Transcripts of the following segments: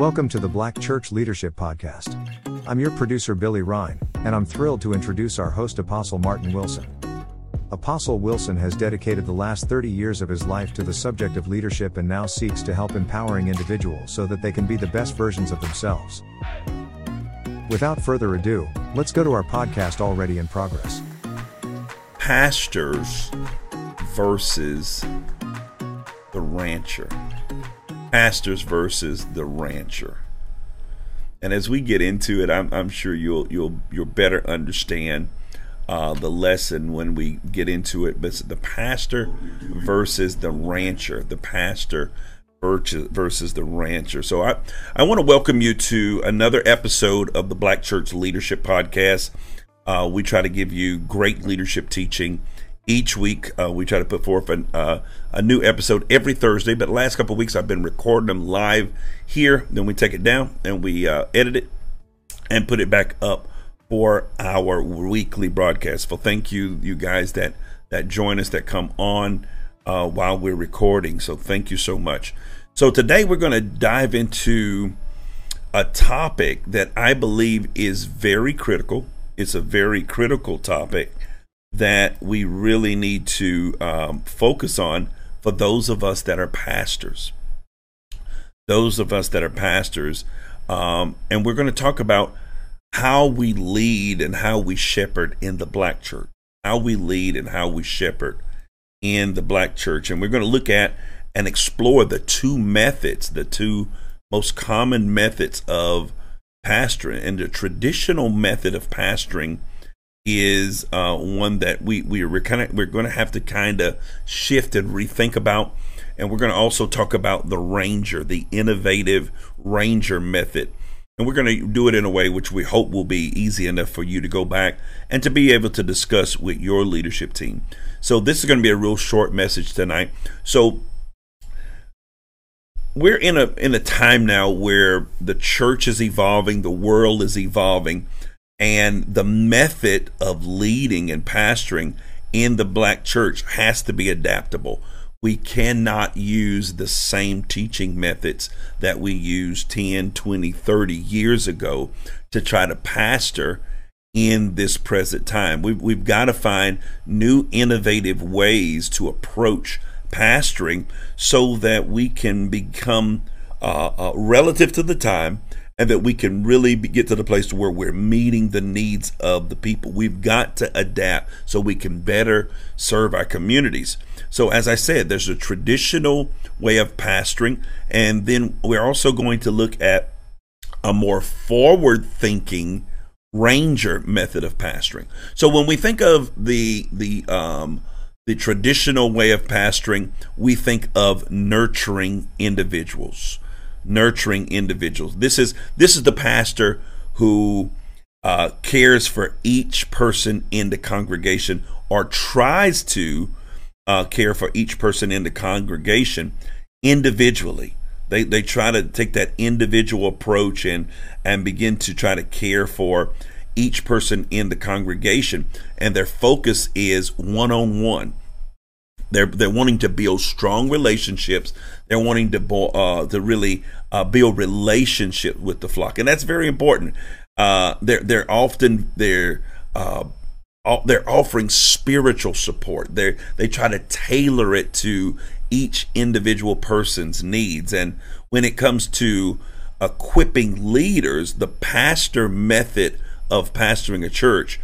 Welcome to the Black Church Leadership Podcast. I'm your producer, Billy Ryan, and I'm thrilled to introduce our host, Apostle Martin Wilson. Apostle Wilson has dedicated the last 30 years of his life to the subject of leadership and now seeks to help empowering individuals so that they can be the best versions of themselves. Without further ado, let's go to our podcast already in progress. Pastors versus the rancher. Pastors versus the rancher. And as we get into it, I'm, I'm sure you'll you'll you'll better understand uh, the lesson when we get into it. But the pastor versus the rancher, the pastor versus the rancher. So I, I want to welcome you to another episode of the Black Church Leadership Podcast. Uh, we try to give you great leadership teaching each week. Uh, we try to put forth an, uh, a new episode every Thursday. But last couple weeks I've been recording them live here. Then we take it down and we uh, edit it and put it back up for our weekly broadcast. So thank you, you guys that that join us, that come on uh, while we're recording. So thank you so much. So today we're going to dive into a topic that I believe is very critical. It's a very critical topic that we really need to um, focus on for those of us that are pastors. Those of us that are pastors. Um, and we're going to talk about how we lead and how we shepherd in the black church, how we lead and how we shepherd in the black church. And we're going to look at and explore the two methods, the two most common methods of pastoring. And the traditional method of pastoring is uh, one that we we are kind of we're going to have to kind of shift and rethink about, and we're going to also talk about the rancher, the innovative rancher method, and we're going to do it in a way which we hope will be easy enough for you to go back and to be able to discuss with your leadership team. So this is going to be a real short message tonight. So we're in a in a time now where the church is evolving, the world is evolving, and the method of leading and pastoring in the black church has to be adaptable. We cannot use the same teaching methods that we used 10, 20, 30 years ago to try to pastor in this present time. We've, we've got to find new innovative ways to approach pastoring so that we can become uh, uh, relative to the time and that we can really be, get to the place where we're meeting the needs of the people. We've got to adapt so we can better serve our communities. So, as I said, there's a traditional way of pastoring, and then we're also going to look at a more forward thinking rancher method of pastoring. So, when we think of the the um, the traditional way of pastoring, we think of nurturing individuals, nurturing individuals. This is this is the pastor who uh, cares for each person in the congregation or tries to uh, care for each person in the congregation individually. They, they try to take that individual approach and and begin to try to care for each person in the congregation, and their focus is one on one. They're they're wanting to build strong relationships. They're wanting to uh, to really uh, build relationship with the flock, and that's very important. Uh, they're they're often they're uh, they're offering spiritual support. They they try to tailor it to each individual person's needs, and when it comes to equipping leaders, the pastor method of pastoring a church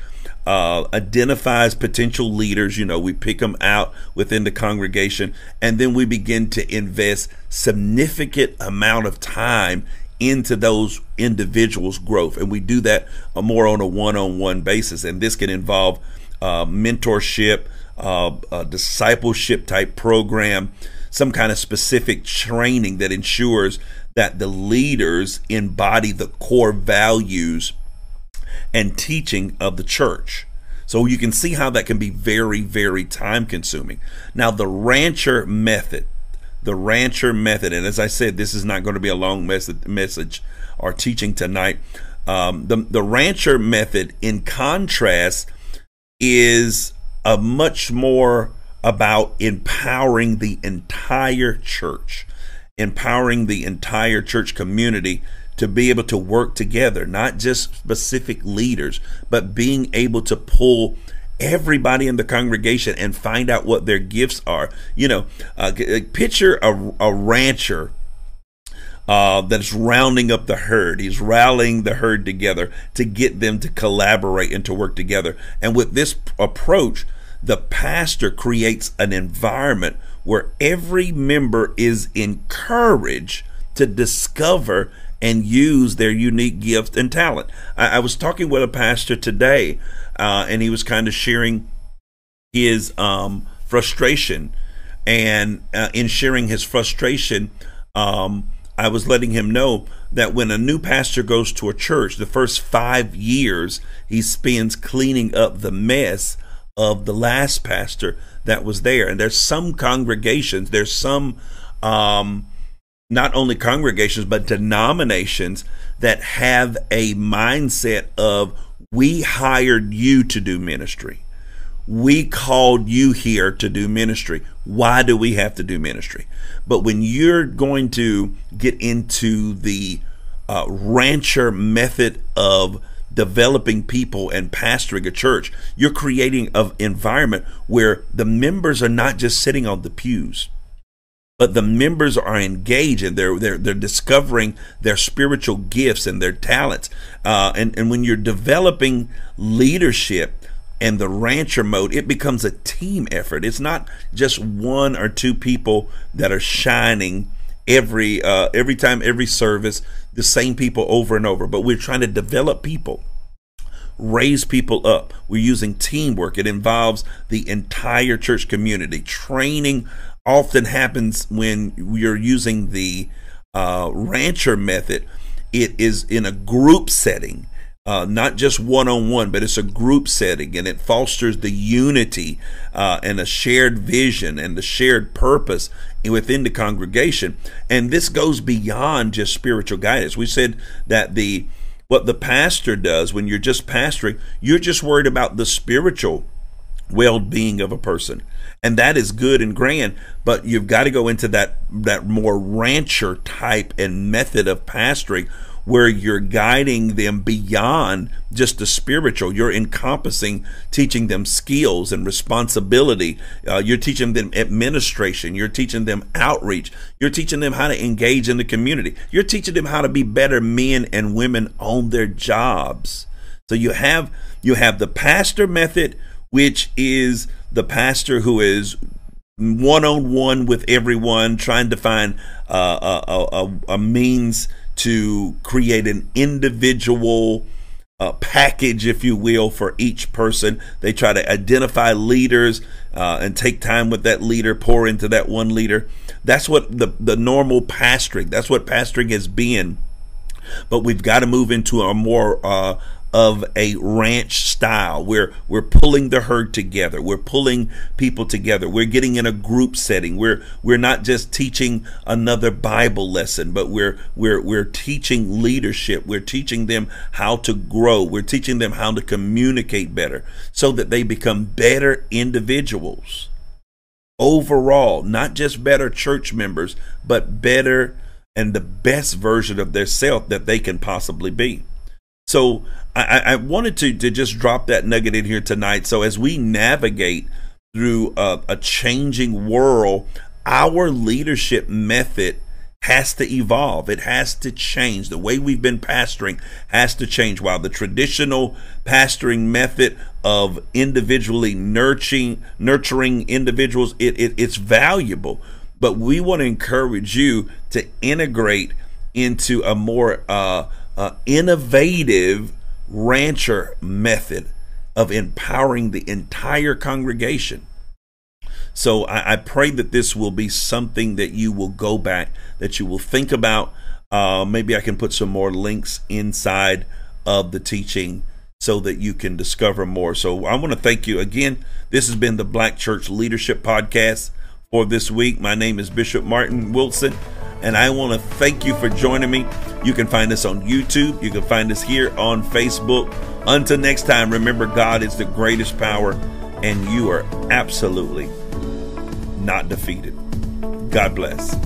uh, identifies potential leaders. You know, we pick them out within the congregation, and then we begin to invest significant amount of time into those individuals' growth, and we do that more on a one-on-one basis. And this can involve uh, mentorship, uh, discipleship type program, some kind of specific training that ensures that the leaders embody the core values and teaching of the church. So you can see how that can be very, very time consuming. Now, the rancher method, the rancher method, and as I said, this is not going to be a long message, or teaching tonight. Um, the, the rancher method, in contrast, is a much more about empowering the entire church. empowering the entire church community to be able to work together, not just specific leaders, but being able to pull everybody in the congregation and find out what their gifts are. You know, uh, picture a, a rancher uh, that's rounding up the herd. He's rallying the herd together to get them to collaborate and to work together. And with this approach, the pastor creates an environment where every member is encouraged to discover and use their unique gift and talent. I, I was talking with a pastor today, uh, and he was kind of sharing his um, frustration. And uh, in sharing his frustration, um, I was letting him know that when a new pastor goes to a church, the first five years he spends cleaning up the mess of the last pastor that was there. And there's some congregations, there's some um, not only congregations, but denominations that have a mindset of we hired you to do ministry. We called you here to do ministry. Why do we have to do ministry? But when you're going to get into the uh, rancher method of developing people and pastoring a church, you're creating an environment where the members are not just sitting on the pews but the members are engaged and they're they're they're discovering their spiritual gifts and their talents. Uh, and and when you're developing leadership and the rancher mode, it becomes a team effort. It's not just one or two people that are shining every uh, every time, every service, the same people over and over. But we're trying to develop people raise people up. We're using teamwork. It involves the entire church community, training often happens when you're using the uh, rancher method. It is in a group setting, uh, not just one on one, but it's a group setting and it fosters the unity uh, and a shared vision and the shared purpose within the congregation. And this goes beyond just spiritual guidance. We said that the what the pastor does when you're just pastoring, you're just worried about the spiritual well being of a person. And that is good and grand but you've got to go into that that more rancher type and method of pastoring where you're guiding them beyond just the spiritual. You're encompassing teaching them skills and responsibility. Uh, you're teaching them administration. You're teaching them outreach. You're teaching them how to engage in the community. You're teaching them how to be better men and women on their jobs. So you have you have the pastor method which is the pastor who is one on one with everyone, trying to find uh, a, a, a, means to create an individual uh, package, if you will, for each person. They try to identify leaders uh, and take time with that leader, pour into that one leader. That's what the, the normal pastoring, that's what pastoring has been. But we've got to move into a more uh, of a ranch style. Where we're pulling the herd together. We're pulling people together. We're getting in a group setting. We're we're not just teaching another bible lesson but we're we're we're teaching leadership. We're teaching them how to grow. We're teaching them how to communicate better so that they become better individuals. Overall not just better church members but better and the best version of their self that they can possibly be so I, I wanted to, to just drop that nugget in here tonight. So as we navigate through a, a changing world, our leadership method has to evolve. It has to change. The way we've been pastoring has to change. While the traditional pastoring method of individually nurturing nurturing individuals, it, it, it's valuable. But we want to encourage you to integrate into a more uh, uh, innovative rancher method of empowering the entire congregation. So I, I, pray that this will be something that you will go back, that you will think about. Uh, maybe I can put some more links inside of the teaching so that you can discover more. So I want to thank you again. This has been the Black Church Leadership Podcast for this week. My name is Bishop Martin Wilson and I want to thank you for joining me. You can find us on YouTube, you can find us here on Facebook. Until next time, remember God is the greatest power, and you are absolutely not defeated. God bless.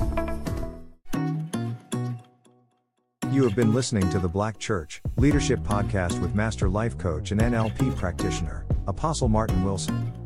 You have been listening to the Black Church Leadership Podcast with Master Life Coach and NLP practitioner, Apostle Martin Wilson.